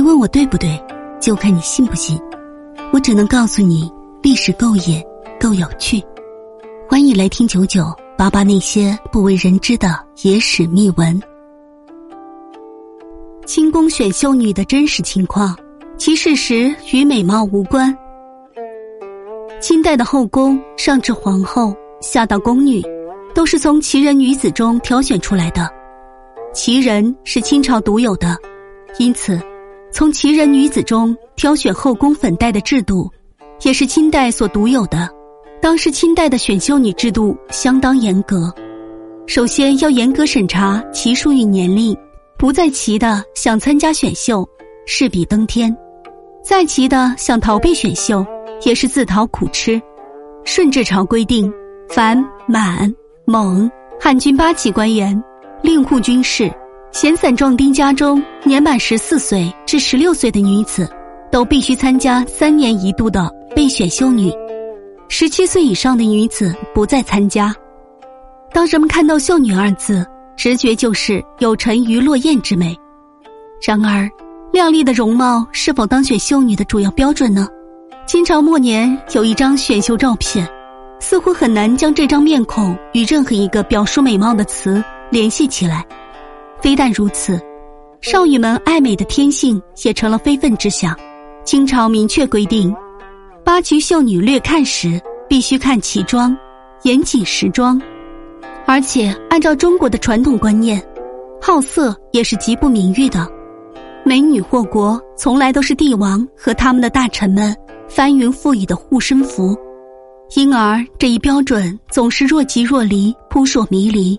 别问我对不对，就看你信不信。我只能告诉你，历史够野，够有趣。欢迎来听九九八八那些不为人知的野史秘闻。清宫选秀女的真实情况，其事实与美貌无关。清代的后宫，上至皇后，下到宫女，都是从奇人女子中挑选出来的。奇人是清朝独有的，因此。从奇人女子中挑选后宫粉黛的制度，也是清代所独有的。当时清代的选秀女制度相当严格，首先要严格审查其数与年龄，不在齐的想参加选秀，势比登天；在齐的想逃避选秀，也是自讨苦吃。顺治朝规定，凡满、蒙、汉军八旗官员、令户军士。闲散壮丁家中年满十四岁至十六岁的女子，都必须参加三年一度的备选秀女；十七岁以上的女子不再参加。当人们看到“秀女”二字，直觉就是有沉鱼落雁之美。然而，靓丽的容貌是否当选秀女的主要标准呢？清朝末年有一张选秀照片，似乎很难将这张面孔与任何一个表述美貌的词联系起来。非但如此，少女们爱美的天性也成了非分之想。清朝明确规定，八旗秀女略看时必须看其装，严谨时装。而且按照中国的传统观念，好色也是极不名誉的。美女祸国，从来都是帝王和他们的大臣们翻云覆雨的护身符，因而这一标准总是若即若离，扑朔迷离。